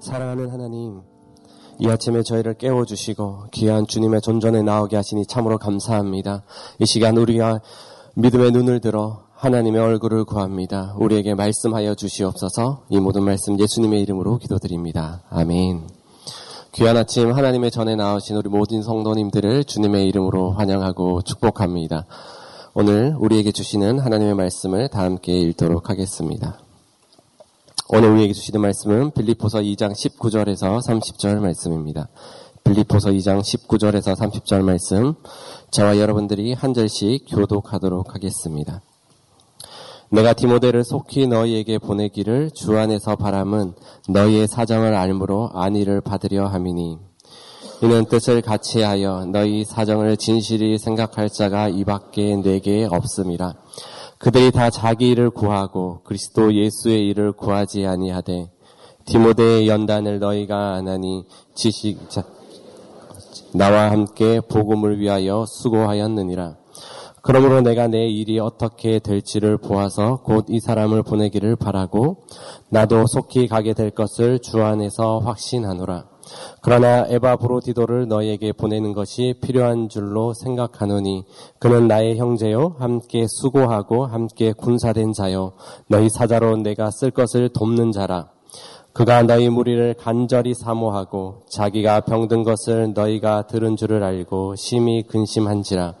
사랑하는 하나님, 이 아침에 저희를 깨워주시고 귀한 주님의 존전에 나오게 하시니 참으로 감사합니다. 이 시간 우리가 믿음의 눈을 들어 하나님의 얼굴을 구합니다. 우리에게 말씀하여 주시옵소서 이 모든 말씀 예수님의 이름으로 기도드립니다. 아멘. 귀한 아침 하나님의 전에 나오신 우리 모든 성도님들을 주님의 이름으로 환영하고 축복합니다. 오늘 우리에게 주시는 하나님의 말씀을 다 함께 읽도록 하겠습니다. 오늘 우리에게 주시는 말씀은 빌리포서 2장 19절에서 30절 말씀입니다. 빌리포서 2장 19절에서 30절 말씀 저와 여러분들이 한 절씩 교독하도록 하겠습니다. 내가 디모데를 속히 너희에게 보내기를 주 안에서 바람은 너희의 사정을 알므로 안위를 받으려 함이니 이는 뜻을 같이 하여 너희 사정을 진실히 생각할 자가 이밖에 내게 없음이라 그들이 다 자기 일을 구하고 그리스도 예수의 일을 구하지 아니하되 디모데의 연단을 너희가 안하니 지식자 나와 함께 복음을 위하여 수고하였느니라. 그러므로 내가 내 일이 어떻게 될지를 보아서 곧 이 사람을 보내기를 바라고 나도 속히 가게 될 것을 주 안에서 확신하노라. 그러나 에바브로디도를 너희에게 보내는 것이 필요한 줄로 생각하노니 그는 나의 형제요 함께 수고하고 함께 군사된 자요. 너희 사자로 내가 쓸 것을 돕는 자라. 그가 너희 무리를 간절히 사모하고 자기가 병든 것을 너희가 들은 줄을 알고 심히 근심한지라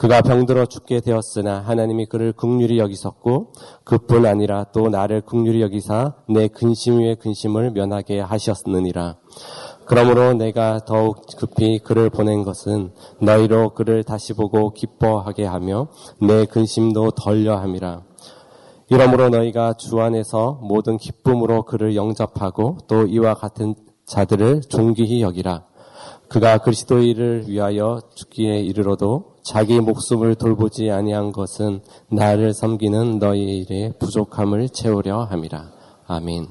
그가 병들어 죽게 되었으나 하나님이 그를 극률이 여기셨고 그뿐 아니라 또 나를 극률이 여기사 내 근심 위에 근심을 면하게 하셨느니라 그러므로 내가 더욱 급히 그를 보낸 것은 너희로 그를 다시 보고 기뻐하게 하며 내 근심도 덜려 함이라. 이러므로 너희가 주 안에서 모든 기쁨으로 그를 영접하고 또 이와 같은 자들을 존귀히 여기라. 그가 그리스도의 일을 위하여 죽기에 이르러도 자기 목숨을 돌보지 아니한 것은 나를 섬기는 너희의 일에 부족함을 채우려 함이라. 아멘.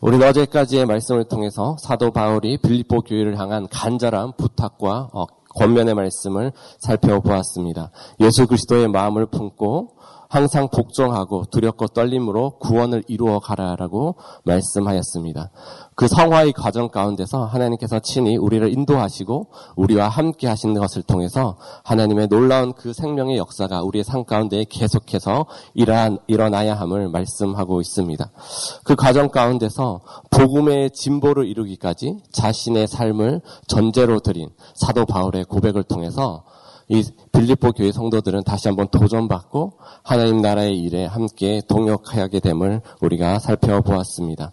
우리는 어제까지의 말씀을 통해서 사도 바울이 빌립보 교회를 향한 간절한 부탁과 어, 권면의 말씀을 살펴보았습니다. 예수 그리스도의 마음을 품고 항상 복종하고 두렵고 떨림으로 구원을 이루어 가라라고 말씀하였습니다. 그 성화의 과정 가운데서 하나님께서 친히 우리를 인도하시고 우리와 함께 하시는 것을 통해서 하나님의 놀라운 그 생명의 역사가 우리의 삶 가운데 계속해서 일어나야 함을 말씀하고 있습니다. 그 과정 가운데서 복음의 진보를 이루기까지 자신의 삶을 전제로 드린 사도 바울의 고백을 통해서 이 빌립보 교회 성도들은 다시 한번 도전받고 하나님 나라의 일에 함께 동역하게 됨을 우리가 살펴보았습니다.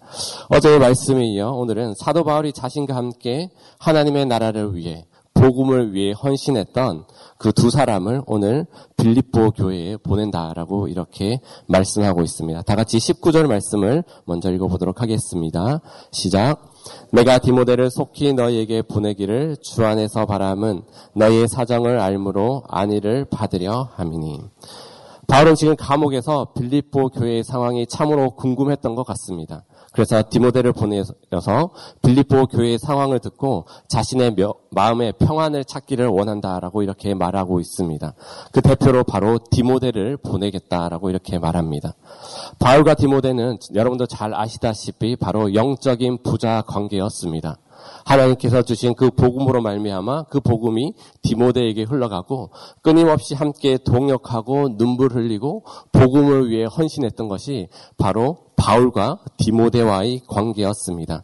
어제의 말씀에 이어 오늘은 사도 바울이 자신과 함께 하나님의 나라를 위해 복음을 위해 헌신했던 그 두 사람을 오늘 빌립보 교회에 보낸다라고 이렇게 말씀하고 있습니다. 다 같이 19절 말씀을 먼저 읽어보도록 하겠습니다. 시작. 내가 디모데를 속히 너희에게 보내기를 주 안에서 바람은 너희의 사정을 알므로 안위를 받으려 함이니. 바울은 지금 감옥에서 빌립보 교회의 상황이 참으로 궁금했던 것 같습니다. 그래서 디모데를 보내서 빌립보 교회의 상황을 듣고 자신의 마음의 평안을 찾기를 원한다라고 이렇게 말하고 있습니다. 그 대표로 바로 디모데를 보내겠다라고 이렇게 말합니다. 바울과 디모데는 여러분도 잘 아시다시피 바로 영적인 부자 관계였습니다. 하나님께서 주신 그 복음으로 말미암아 그 복음이 디모데에게 흘러가고 끊임없이 함께 동역하고 눈물 흘리고 복음을 위해 헌신했던 것이 바로 바울과 디모데와의 관계였습니다.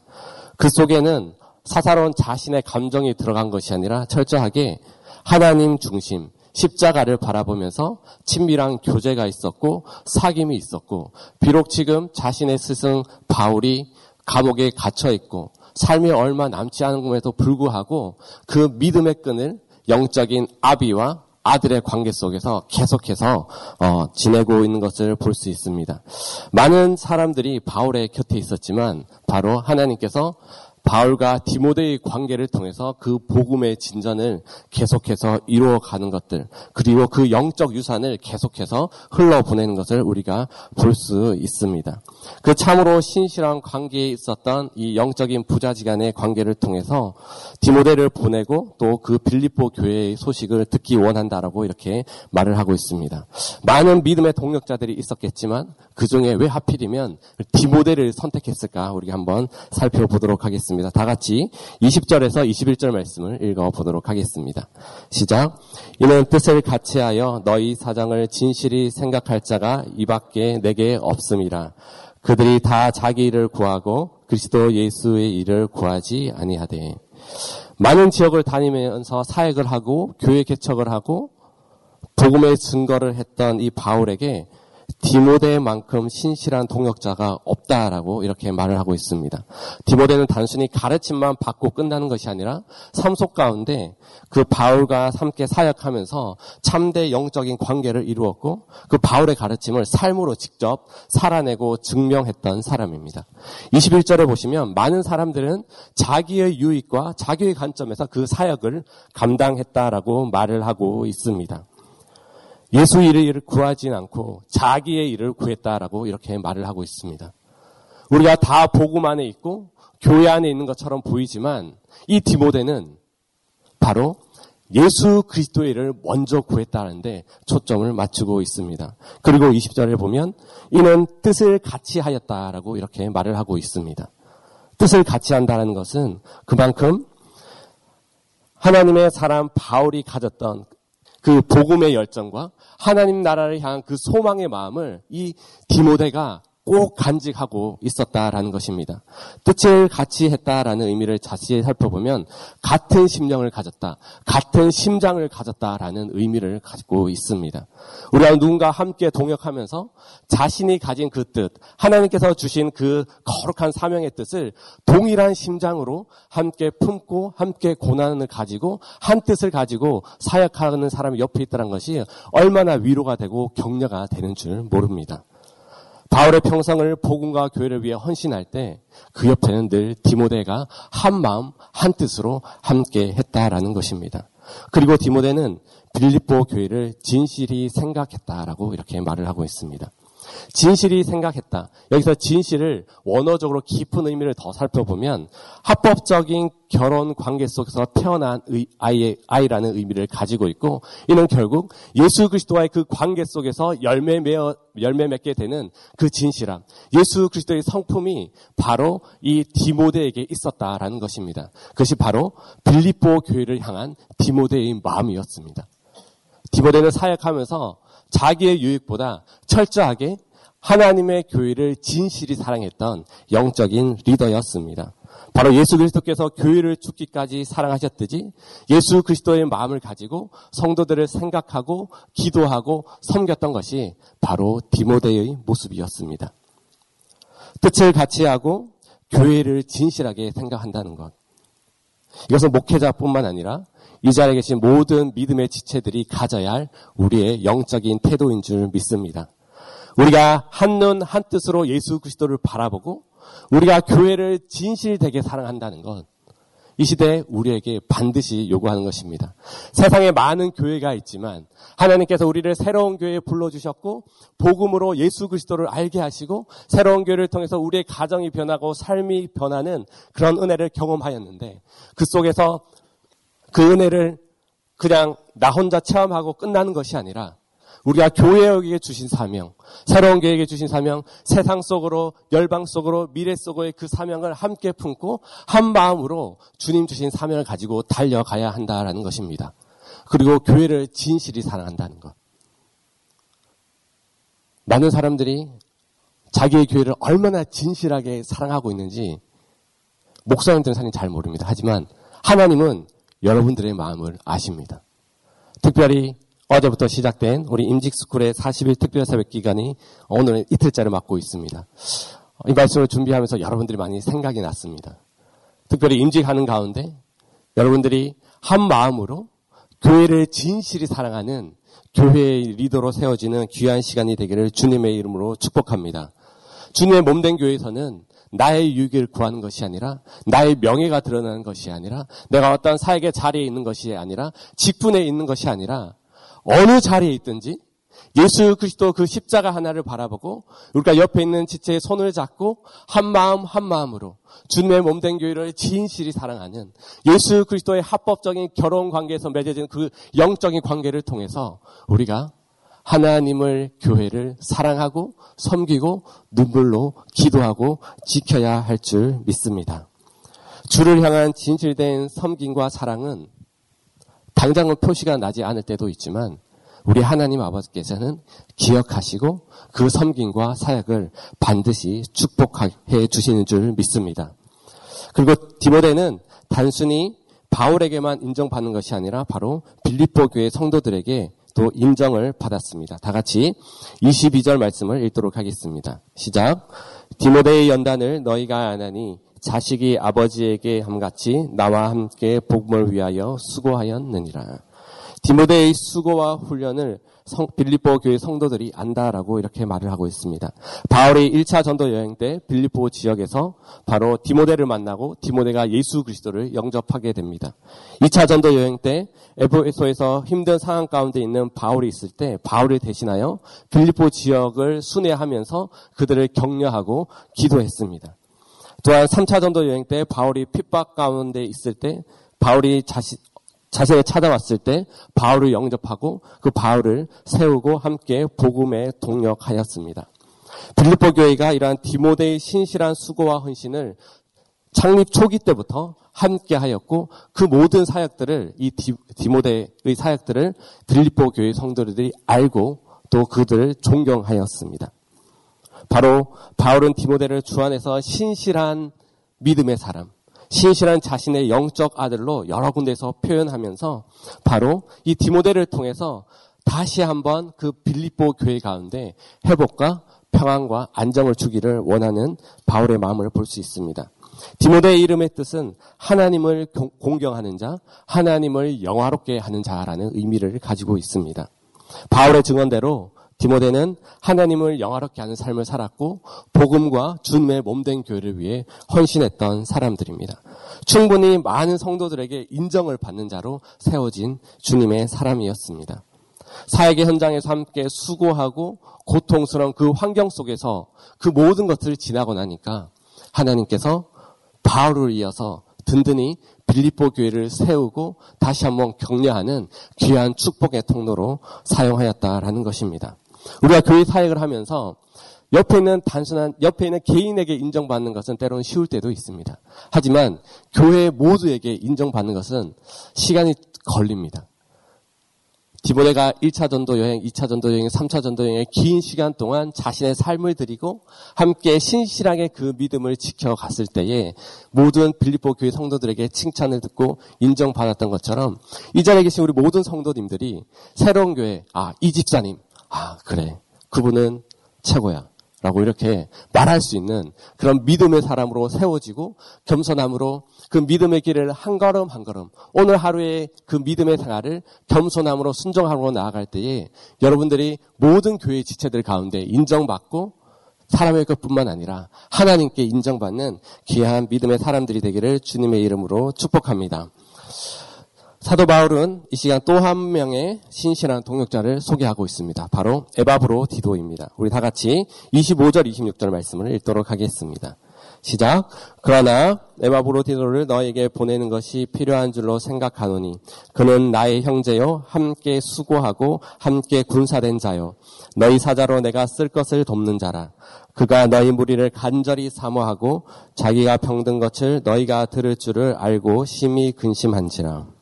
그 속에는 사사로운 자신의 감정이 들어간 것이 아니라 철저하게 하나님 중심, 십자가를 바라보면서 친밀한 교제가 있었고 사귐이 있었고 비록 지금 자신의 스승 바울이 감옥에 갇혀 있고 삶이 얼마 남지 않음에도 불구하고 그 믿음의 끈을 영적인 아비와 아들의 관계 속에서 계속해서 어, 지내고 있는 것을 볼 수 있습니다. 많은 사람들이 바울의 곁에 있었지만 바로 하나님께서 바울과 디모데의 관계를 통해서 그 복음의 진전을 계속해서 이루어가는 것들, 그리고 그 영적 유산을 계속해서 흘러보내는 것을 우리가 볼 수 있습니다. 그 참으로 신실한 관계에 있었던 이 영적인 부자지간의 관계를 통해서 디모데를 보내고 또 그 빌립보 교회의 소식을 듣기 원한다라고 이렇게 말을 하고 있습니다. 많은 믿음의 동력자들이 있었겠지만 그 중에 왜 하필이면 디모데를 선택했을까 우리 한번 살펴보도록 하겠습니다. 다 같이 20절에서 21절 말씀을 읽어보도록 하겠습니다. 시작. 이는 뜻을 같이 하여 너희 사정을 진실이 생각할 자가 이 밖에 내게 없음이라. 그들이 다 자기 일을 구하고 그리스도 예수의 일을 구하지 아니하되 많은 지역을 다니면서 사역을 하고 교회 개척을 하고 복음의 증거를 했던 이 바울에게 디모데만큼 신실한 동역자가 없다라고 이렇게 말을 하고 있습니다. 디모데는 단순히 가르침만 받고 끝나는 것이 아니라 삶 속 가운데 그 바울과 함께 사역하면서 참대 영적인 관계를 이루었고 그 바울의 가르침을 삶으로 직접 살아내고 증명했던 사람입니다. 21절에 보시면 많은 사람들은 자기의 유익과 자기의 관점에서 그 사역을 감당했다라고 말을 하고 있습니다. 예수 일을 구하진 않고 자기의 일을 구했다라고 이렇게 말을 하고 있습니다. 우리가 다 복음 안에 있고 교회 안에 있는 것처럼 보이지만 이 디모데는 바로 예수 그리스도의 일을 먼저 구했다는데 초점을 맞추고 있습니다. 그리고 20절에 보면 이는 뜻을 같이 하였다라고 이렇게 말을 하고 있습니다. 뜻을 같이 한다는 것은 그만큼 하나님의 사람 바울이 가졌던 그 복음의 열정과 하나님 나라를 향한 그 소망의 마음을 이 디모데가 꼭 간직하고 있었다라는 것입니다. 뜻을 같이 했다라는 의미를 자세히 살펴보면 같은 심령을 가졌다, 같은 심장을 가졌다라는 의미를 가지고 있습니다. 우리가 누군가 함께 동역하면서 자신이 가진 그 뜻, 하나님께서 주신 그 거룩한 사명의 뜻을 동일한 심장으로 함께 품고 함께 고난을 가지고 한 뜻을 가지고 사역하는 사람이 옆에 있다는 것이 얼마나 위로가 되고 격려가 되는 줄 모릅니다. 바울의 평생을 복음과 교회를 위해 헌신할 때 그 옆에는 늘 디모데가 한 마음 한 뜻으로 함께 했다라는 것입니다. 그리고 디모데는 빌립보 교회를 진실히 생각했다라고 이렇게 말을 하고 있습니다. 진실이 생각했다. 여기서 진실을 원어적으로 깊은 의미를 더 살펴보면 합법적인 결혼 관계 속에서 태어난 아이의, 아이라는 의미를 가지고 있고 이는 결국 예수 그리스도와의 그 관계 속에서 열매 맺어, 열매 맺게 되는 그 진실함. 예수 그리스도의 성품이 바로 이 디모데에게 있었다라는 것입니다. 그것이 바로 빌립보 교회를 향한 디모데의 마음이었습니다. 디모데는 사역하면서 자기의 유익보다 철저하게 하나님의 교회를 진실히 사랑했던 영적인 리더였습니다. 바로 예수 그리스도께서 교회를 죽기까지 사랑하셨듯이 예수 그리스도의 마음을 가지고 성도들을 생각하고 기도하고 섬겼던 것이 바로 디모데의 모습이었습니다. 뜻을 같이 하고 교회를 진실하게 생각한다는 것. 이것은 목회자뿐만 아니라 이 자리에 계신 모든 믿음의 지체들이 가져야 할 우리의 영적인 태도인 줄 믿습니다. 우리가 한눈 한뜻으로 예수 그리스도를 바라보고 우리가 교회를 진실되게 사랑한다는 것. 이 시대에 우리에게 반드시 요구하는 것입니다. 세상에 많은 교회가 있지만 하나님께서 우리를 새로운 교회에 불러주셨고 복음으로 예수 그리스도를 알게 하시고 새로운 교회를 통해서 우리의 가정이 변하고 삶이 변하는 그런 은혜를 경험하였는데 그 속에서 그 은혜를 그냥 나 혼자 체험하고 끝나는 것이 아니라 우리가 교회에게 주신 사명, 새로운 교회에게 주신 사명, 세상 속으로, 열방 속으로, 미래 속의 그 사명을 함께 품고 한 마음으로 주님 주신 사명을 가지고 달려가야 한다라는 것입니다. 그리고 교회를 진실히 사랑한다는 것. 많은 사람들이 자기의 교회를 얼마나 진실하게 사랑하고 있는지 목사님들은 사실 잘 모릅니다. 하지만 하나님은 여러분들의 마음을 아십니다. 특별히 어제부터 시작된 우리 임직스쿨의 40일 특별 새벽 기간이 오늘 이틀째를 맞고 있습니다. 이 말씀을 준비하면서 여러분들이 많이 생각이 났습니다. 특별히 임직하는 가운데 여러분들이 한 마음으로 교회를 진실히 사랑하는 교회의 리더로 세워지는 귀한 시간이 되기를 주님의 이름으로 축복합니다. 주님의 몸된 교회에서는 나의 유익을 구하는 것이 아니라 나의 명예가 드러나는 것이 아니라 내가 어떤 사역의 자리에 있는 것이 아니라 직분에 있는 것이 아니라 어느 자리에 있든지 예수 그리스도 그 십자가 하나를 바라보고 우리가 옆에 있는 지체의 손을 잡고 한 마음 한 마음으로 주님의 몸된 교회를 진실히 사랑하는 예수 그리스도의 합법적인 결혼 관계에서 맺어진 그 영적인 관계를 통해서 우리가 하나님을 교회를 사랑하고 섬기고 눈물로 기도하고 지켜야 할 줄 믿습니다. 주를 향한 진실된 섬김과 사랑은 당장은 표시가 나지 않을 때도 있지만 우리 하나님 아버지께서는 기억하시고 그 섬김과 사역을 반드시 축복해 주시는 줄 믿습니다. 그리고 디모데는 단순히 바울에게만 인정받는 것이 아니라 바로 빌립보 교회 성도들에게 또 인정을 받았습니다. 다 같이 22절 말씀을 읽도록 하겠습니다. 시작. 디모데의 연단을 너희가 아나니 자식이 아버지에게 함같이 나와 함께 복음을 위하여 수고하였느니라. 디모데의 수고와 훈련을 성, 빌립보 교회 성도들이 안다라고 이렇게 말을 하고 있습니다. 바울이 1차 전도 여행 때 빌립보 지역에서 바로 디모데를 만나고 디모데가 예수 그리스도를 영접하게 됩니다. 2차 전도 여행 때 에베소에서 힘든 상황 가운데 있는 바울이 있을 때 바울을 대신하여 빌립보 지역을 순회하면서 그들을 격려하고 기도했습니다. 또한 3차 전도 여행 때 바울이 핍박 가운데 있을 때 바울이 자신 자세히 찾아왔을 때 바울을 영접하고 그 바울을 세우고 함께 복음에 동력하였습니다. 빌립보 교회가 이러한 디모데의 신실한 수고와 헌신을 창립 초기 때부터 함께 하였고 그 모든 사역들을 이 디 모데의 사역들을 빌립보 교회 성도들이 알고 또 그들을 존경하였습니다. 바로 바울은 디모데를 주 안에서 신실한 믿음의 사람, 신실한 자신의 영적 아들로 여러 군데서 표현하면서 바로 이 디모데를 통해서 다시 한번 그 빌립보 교회 가운데 회복과 평안과 안정을 주기를 원하는 바울의 마음을 볼 수 있습니다. 디모데의 이름의 뜻은 하나님을 공경하는 자, 하나님을 영화롭게 하는 자라는 의미를 가지고 있습니다. 바울의 증언대로 디모데는 하나님을 영화롭게 하는 삶을 살았고 복음과 주님의 몸된 교회를 위해 헌신했던 사람들입니다. 충분히 많은 성도들에게 인정을 받는 자로 세워진 주님의 사람이었습니다. 사역의 현장에서 함께 수고하고 고통스러운 그 환경 속에서 그 모든 것들을 지나고 나니까 하나님께서 바울을 이어서 든든히 빌립보 교회를 세우고 다시 한번 격려하는 귀한 축복의 통로로 사용하였다라는 것입니다. 우리가 교회 사역을 하면서 옆에 있는 단순한 옆에 있는 개인에게 인정받는 것은 때로는 쉬울 때도 있습니다. 하지만 교회 모두에게 인정받는 것은 시간이 걸립니다. 디모데가 1차 전도 여행, 2차 전도 여행, 3차 전도 여행의 긴 시간 동안 자신의 삶을 드리고 함께 신실하게 그 믿음을 지켜갔을 때에 모든 빌립보 교회 성도들에게 칭찬을 듣고 인정받았던 것처럼 이 자리에 계신 우리 모든 성도님들이 새로운 교회, 아, 이 집사님, 아, 그래. 그분은 최고야. 라고 이렇게 말할 수 있는 그런 믿음의 사람으로 세워지고 겸손함으로 그 믿음의 길을 한 걸음 한 걸음 오늘 하루의 그 믿음의 생활을 겸손함으로 순종하고 나아갈 때에 여러분들이 모든 교회 지체들 가운데 인정받고 사람의 것뿐만 아니라 하나님께 인정받는 귀한 믿음의 사람들이 되기를 주님의 이름으로 축복합니다. 사도 바울은 이 시간 또 한 명의 신실한 동역자를 소개하고 있습니다. 바로 에바브로 디도입니다. 우리 다 같이 25절, 26절 말씀을 읽도록 하겠습니다. 시작. 그러나 에바브로 디도를 너에게 보내는 것이 필요한 줄로 생각하노니 그는 나의 형제요 함께 수고하고 함께 군사된 자요 너희 사자로 내가 쓸 것을 돕는 자라 그가 너희 무리를 간절히 사모하고 자기가 병든 것을 너희가 들을 줄을 알고 심히 근심한지라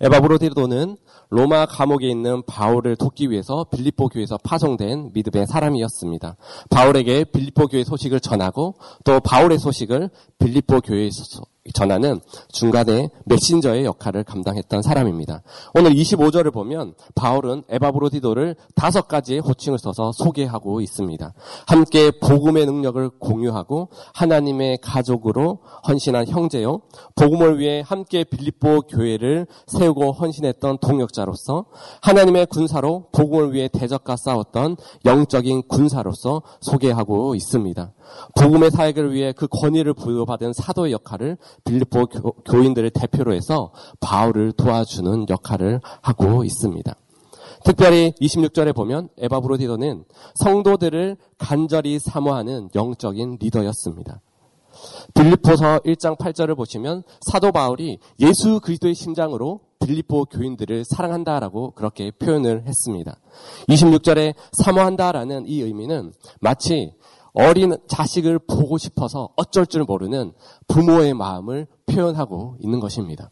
에바브로디도는 로마 감옥에 있는 바울을 돕기 위해서 빌립보 교회에서 파송된 믿음의 사람이었습니다. 바울에게 빌립보 교회 소식을 전하고 또 바울의 소식을 빌립보 교회에서 전하는 중간에 메신저의 역할을 감당했던 사람입니다. 오늘 25절을 보면 바울은 에바브로디도를 다섯 가지의 호칭을 써서 소개하고 있습니다. 함께 복음의 능력을 공유하고 하나님의 가족으로 헌신한 형제요. 복음을 위해 함께 빌립보 교회를 세우고 헌신했던 동역자 로서 하나님의 군사로 복음을 위해 대적과 싸웠던 영적인 군사로서 소개하고 있습니다. 복음의 사역을 위해 그 권위를 부여받은 사도의 역할을 빌립보 교, 인들을 대표로 해서 바울을 도와주는 역할을 하고 있습니다. 특별히 26절에 보면 에바브로디도는 성도들을 간절히 사모하는 영적인 리더였습니다. 빌립보서 1장 8절을 보시면 사도 바울이 예수 그리스도의 심장으로 빌립보 교인들을 사랑한다라고 그렇게 표현을 했습니다. 26절에 사모한다라는 이 의미는 마치 어린 자식을 보고 싶어서 어쩔 줄 모르는 부모의 마음을 표현하고 있는 것입니다.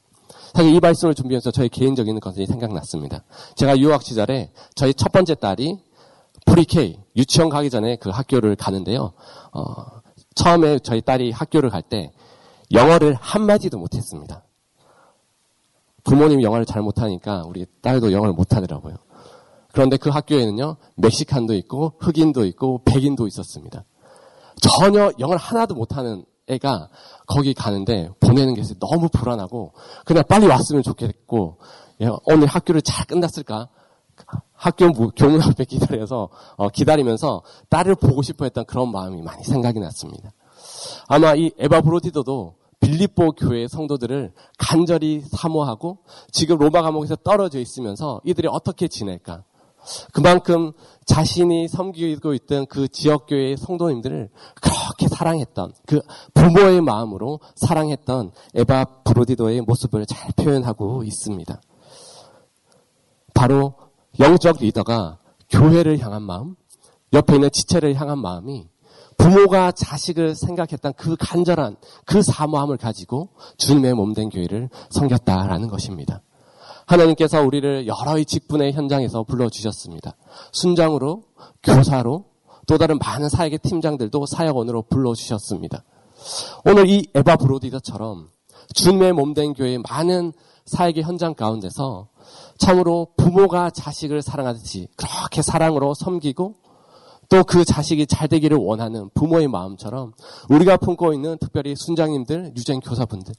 사실 이 말씀을 준비해서 저희 개인적인 것이 생각났습니다. 제가 유학 시절에 저희 첫 번째 딸이 프리케이 유치원 가기 전에 그 학교를 가는데요. 어, 처음에 저희 딸이 학교를 갈 때 영어를 한마디도 못했습니다. 부모님이 영어를 잘 못하니까 우리 딸도 영어를 못하더라고요. 그런데 그 학교에는요, 멕시칸도 있고, 흑인도 있고, 백인도 있었습니다. 전혀 영어를 하나도 못하는 애가 거기 가는데 보내는 게 너무 불안하고, 그냥 빨리 왔으면 좋겠고, 예, 오늘 학교를 잘 끝났을까? 학교 교문 앞에 기다려서, 어, 기다리면서 딸을 보고 싶어 했던 그런 마음이 많이 생각이 났습니다. 아마 이 에바 브로디도도 빌립보 교회 성도들을 간절히 사모하고 지금 로마 감옥에서 떨어져 있으면서 이들이 어떻게 지낼까? 그만큼 자신이 섬기고 있던 그 지역교회의 성도님들을 그렇게 사랑했던 그 부모의 마음으로 사랑했던 에바 브로디도의 모습을 잘 표현하고 있습니다. 바로 영적 리더가 교회를 향한 마음, 옆에 있는 지체를 향한 마음이 부모가 자식을 생각했던 그 간절한 그 사모함을 가지고 주님의 몸된 교회를 섬겼다라는 것입니다. 하나님께서 우리를 여러의 직분의 현장에서 불러주셨습니다. 순장으로, 교사로, 또 다른 많은 사역의 팀장들도 사역원으로 불러주셨습니다. 오늘 이 에바 브로디더처럼 주님의 몸된 교회의 많은 사역의 현장 가운데서 참으로 부모가 자식을 사랑하듯이 그렇게 사랑으로 섬기고 또 그 자식이 잘 되기를 원하는 부모의 마음처럼 우리가 품고 있는 특별히 순장님들, 유전 교사분들,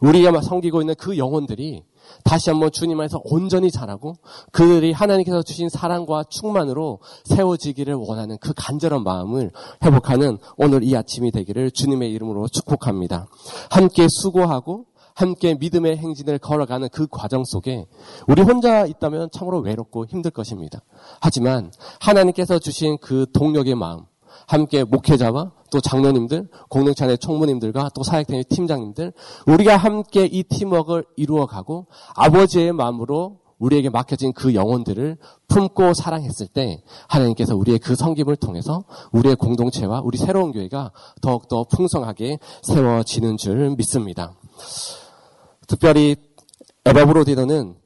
우리가 섬기고 있는 그 영혼들이 다시 한번 주님 안에서 온전히 자라고 그들이 하나님께서 주신 사랑과 충만으로 세워지기를 원하는 그 간절한 마음을 회복하는 오늘 이 아침이 되기를 주님의 이름으로 축복합니다. 함께 수고하고 함께 믿음의 행진을 걸어가는 그 과정 속에 우리 혼자 있다면 참으로 외롭고 힘들 것입니다. 하지만 하나님께서 주신 그 동력의 마음, 함께 목회자와 또 장로님들, 공동체 안의 총무님들과 또 사역팀의 팀장님들, 우리가 함께 이 팀워크를 이루어가고 아버지의 마음으로 우리에게 맡겨진 그 영혼들을 품고 사랑했을 때 하나님께서 우리의 그 성김을 통해서 우리의 공동체와 우리 새로운 교회가 더욱더 풍성하게 세워지는 줄 믿습니다. 특별히 에바브로디너는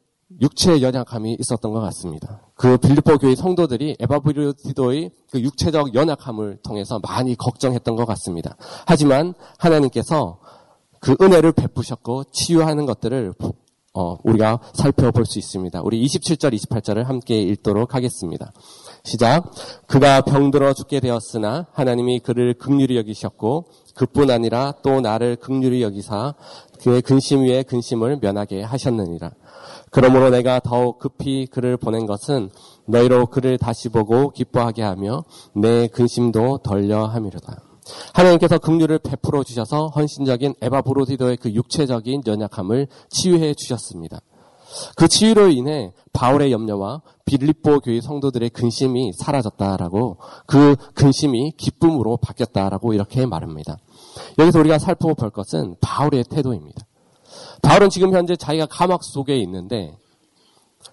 육체의 연약함이 있었던 것 같습니다. 그 빌리포 교회 성도들이 에바브리오티도의 그 육체적 연약함을 통해서 많이 걱정했던 것 같습니다. 하지만 하나님께서 그 은혜를 베푸셨고 치유하는 것들을 어, 우리가 살펴볼 수 있습니다. 우리 27절, 28절을 함께 읽도록 하겠습니다. 시작. 그가 병들어 죽게 되었으나 하나님이 그를 극률히 여기셨고 그뿐 아니라 또 나를 극률히 여기사 그의 근심 위에 근심을 면하게 하셨느니라. 그러므로 내가 더욱 급히 그를 보낸 것은 너희로 그를 다시 보고 기뻐하게 하며 내 근심도 덜려 함이로다. 하나님께서 긍휼을 베풀어 주셔서 헌신적인 에바브로디도의 그 육체적인 연약함을 치유해 주셨습니다. 그 치유로 인해 바울의 염려와 빌립보 교회 성도들의 근심이 사라졌다라고 그 근심이 기쁨으로 바뀌었다라고 이렇게 말합니다. 여기서 우리가 살펴볼 것은 바울의 태도입니다. 바울은 지금 현재 자기가 감옥 속에 있는데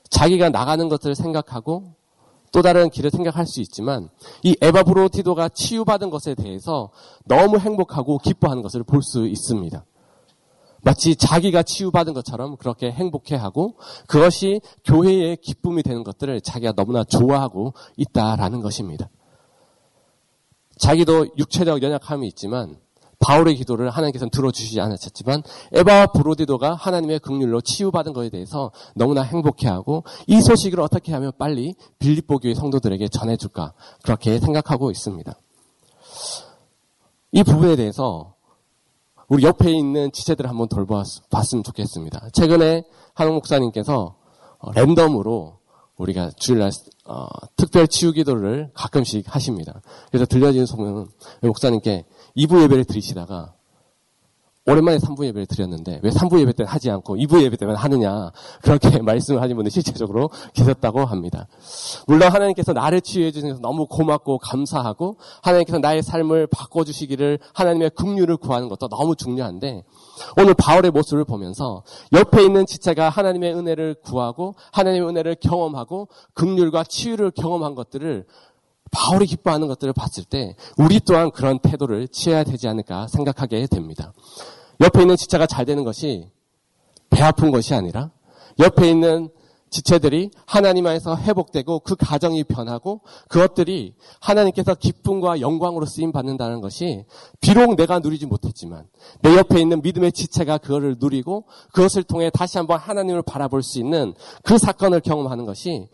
자기가 나가는 것을 생각하고 또 다른 길을 생각할 수 있지만 이 에바브로티도가 치유받은 것에 대해서 너무 행복하고 기뻐하는 것을 볼 수 있습니다. 마치 자기가 치유받은 것처럼 그렇게 행복해하고 그것이 교회의 기쁨이 되는 것들을 자기가 너무나 좋아하고 있다라는 것입니다. 자기도 육체적 연약함이 있지만 바울의 기도를 하나님께서는 들어주시지 않으셨지만 에바 브로디도가 하나님의 긍휼로 치유받은 것에 대해서 너무나 행복해하고 이 소식을 어떻게 하면 빨리 빌립보 교회 성도들에게 전해줄까 그렇게 생각하고 있습니다. 이 부분에 대해서 우리 옆에 있는 지체들을 한번 돌봐봤으면 좋겠습니다. 최근에 한옥 목사님께서 랜덤으로 우리가 주일날 어, 특별 치유 기도를 가끔씩 하십니다. 그래서 들려지는 소문은 목사님께 2부 예배를 드리시다가 오랜만에 3부 예배를 드렸는데 왜 3부 예배 때는 하지 않고 2부 예배 때만 하느냐 그렇게 말씀을 하신 분들 실제적으로 계셨다고 합니다. 물론 하나님께서 나를 치유해 주셔서 너무 고맙고 감사하고 하나님께서 나의 삶을 바꿔주시기를 하나님의 긍휼을 구하는 것도 너무 중요한데 오늘 바울의 모습을 보면서 옆에 있는 지체가 하나님의 은혜를 구하고 하나님의 은혜를 경험하고 긍휼과 치유를 경험한 것들을 바울이 기뻐하는 것들을 봤을 때 우리 또한 그런 태도를 취해야 되지 않을까 생각하게 됩니다. 옆에 있는 지체가 잘 되는 것이 배 아픈 것이 아니라 옆에 있는 지체들이 하나님 안에서 회복되고 그 가정이 변하고 그것들이 하나님께서 기쁨과 영광으로 쓰임 받는다는 것이 비록 내가 누리지 못했지만 내 옆에 있는 믿음의 지체가 그거를 누리고 그것을 통해 다시 한번 하나님을 바라볼 수 있는 그 사건을 경험하는 것이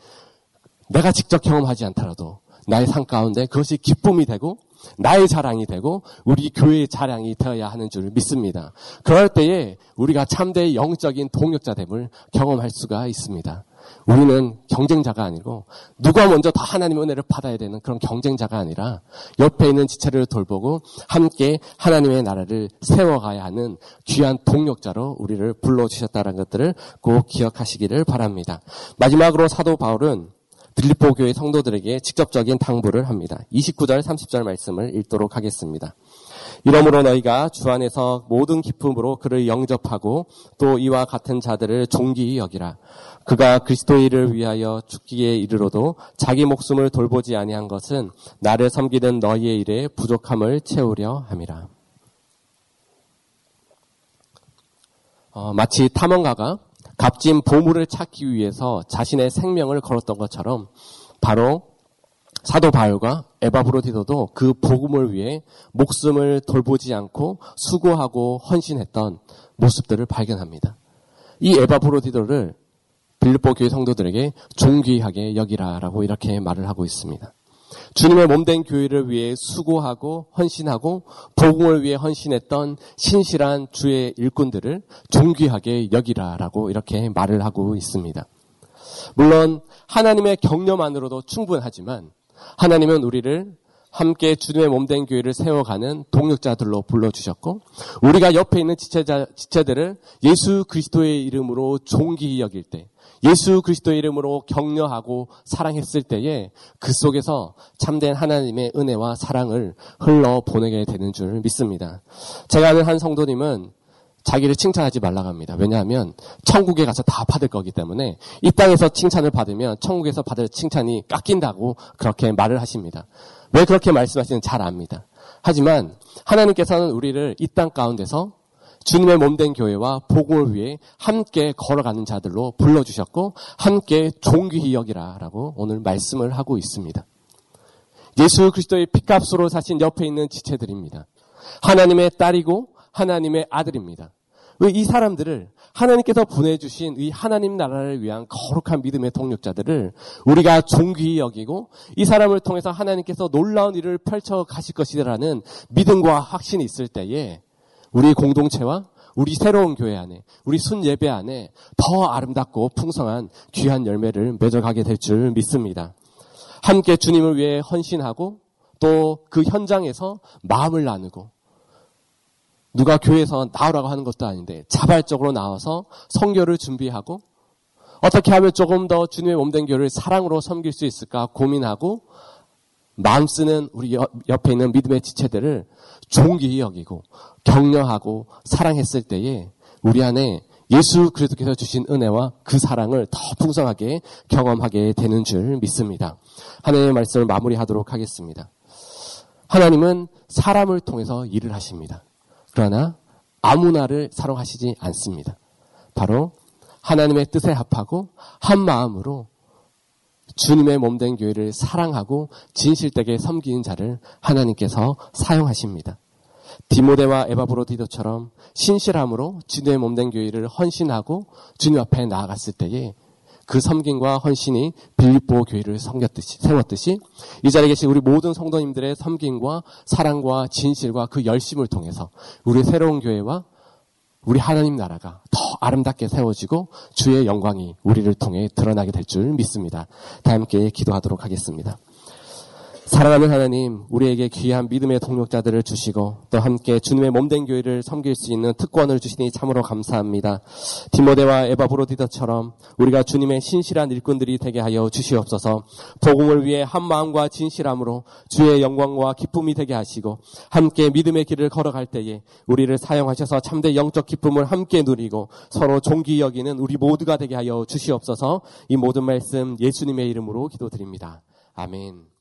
내가 직접 경험하지 않더라도 나의 삶 가운데 그것이 기쁨이 되고 나의 자랑이 되고 우리 교회의 자랑이 되어야 하는 줄 믿습니다. 그럴 때에 우리가 참된 영적인 동역자됨을 경험할 수가 있습니다. 우리는 경쟁자가 아니고 누가 먼저 더 하나님의 은혜를 받아야 되는 그런 경쟁자가 아니라 옆에 있는 지체를 돌보고 함께 하나님의 나라를 세워가야 하는 귀한 동력자로 우리를 불러주셨다는 것들을 꼭 기억하시기를 바랍니다. 마지막으로 사도 바울은 빌립보 교회 성도들에게 직접적인 당부를 합니다. 29절 30절 말씀을 읽도록 하겠습니다. 이러므로 너희가 주 안에서 모든 기쁨으로 그를 영접하고 또 이와 같은 자들을 존귀히 여기라. 그가 그리스도의 일을 위하여 죽기에 이르러도 자기 목숨을 돌보지 아니한 것은 나를 섬기는 너희의 일에 부족함을 채우려 함이라. 어, 마치 탐험가가 값진 보물을 찾기 위해서 자신의 생명을 걸었던 것처럼 바로 사도 바울과 에바브로디도도 그 복음을 위해 목숨을 돌보지 않고 수고하고 헌신했던 모습들을 발견합니다. 이 에바브로디도를 빌립보 교회 성도들에게 존귀하게 여기라라고 이렇게 말을 하고 있습니다. 주님의 몸된 교회를 위해 수고하고 헌신하고 복음을 위해 헌신했던 신실한 주의 일꾼들을 존귀하게 여기라라고 이렇게 말을 하고 있습니다. 물론 하나님의 격려만으로도 충분하지만 하나님은 우리를 함께 주님의 몸된 교회를 세워가는 동력자들로 불러주셨고 우리가 옆에 있는 지체자, 지체들을 예수 그리스도의 이름으로 존귀히 여길 때 예수 그리스도의 이름으로 격려하고 사랑했을 때에 그 속에서 참된 하나님의 은혜와 사랑을 흘러 보내게 되는 줄 믿습니다. 제가 아는 한 성도님은 자기를 칭찬하지 말라고 합니다. 왜냐하면 천국에 가서 다 받을 거기 때문에 이 땅에서 칭찬을 받으면 천국에서 받을 칭찬이 깎인다고 그렇게 말을 하십니다. 왜 그렇게 말씀하시는지 잘 압니다. 하지만 하나님께서는 우리를 이 땅 가운데서 주님의 몸된 교회와 복음을 위해 함께 걸어가는 자들로 불러주셨고 함께 존귀히 여기라라고 오늘 말씀을 하고 있습니다. 예수 그리스도의 피값으로 사신 옆에 있는 지체들입니다. 하나님의 딸이고 하나님의 아들입니다. 이 사람들을 하나님께서 보내주신 이 하나님 나라를 위한 거룩한 믿음의 동력자들을 우리가 존귀히 여기고 이 사람을 통해서 하나님께서 놀라운 일을 펼쳐 가실 것이라는 믿음과 확신이 있을 때에 우리 공동체와 우리 새로운 교회 안에, 우리 순 예배 안에 더 아름답고 풍성한 귀한 열매를 맺어가게 될 줄 믿습니다. 함께 주님을 위해 헌신하고 또 그 현장에서 마음을 나누고 누가 교회에서 나오라고 하는 것도 아닌데 자발적으로 나와서 성교를 준비하고 어떻게 하면 조금 더 주님의 몸된 교회를 사랑으로 섬길 수 있을까 고민하고 마음 쓰는 우리 옆에 있는 믿음의 지체들을 존귀히 여기고 격려하고 사랑했을 때에 우리 안에 예수 그리스도께서 주신 은혜와 그 사랑을 더 풍성하게 경험하게 되는 줄 믿습니다. 하나님의 말씀을 마무리하도록 하겠습니다. 하나님은 사람을 통해서 일을 하십니다. 그러나 아무나를 사랑하시지 않습니다. 바로 하나님의 뜻에 합하고 한 마음으로 주님의 몸된 교회를 사랑하고 진실되게 섬기는 자를 하나님께서 사용하십니다. 디모데와 에바브로디도처럼 신실함으로 주님의 몸된 교회를 헌신하고 주님 앞에 나아갔을 때에 그 섬김과 헌신이 빌립보 교회를 섬겼듯이 세웠듯이 이 자리에 계신 우리 모든 성도님들의 섬김과 사랑과 진실과 그 열심을 통해서 우리 새로운 교회와 우리 하나님 나라가 더 아름답게 세워지고 주의 영광이 우리를 통해 드러나게 될 줄 믿습니다. 다 함께 기도하도록 하겠습니다. 사랑하는 하나님, 우리에게 귀한 믿음의 동력자들을 주시고 또 함께 주님의 몸된 교회를 섬길 수 있는 특권을 주시니 참으로 감사합니다. 디모데와 에바 브로디더처럼 우리가 주님의 신실한 일꾼들이 되게 하여 주시옵소서. 복음을 위해 한 마음과 진실함으로 주의 영광과 기쁨이 되게 하시고 함께 믿음의 길을 걸어갈 때에 우리를 사용하셔서 참된 영적 기쁨을 함께 누리고 서로 존귀 여기는 우리 모두가 되게 하여 주시옵소서. 이 모든 말씀 예수님의 이름으로 기도드립니다. 아멘.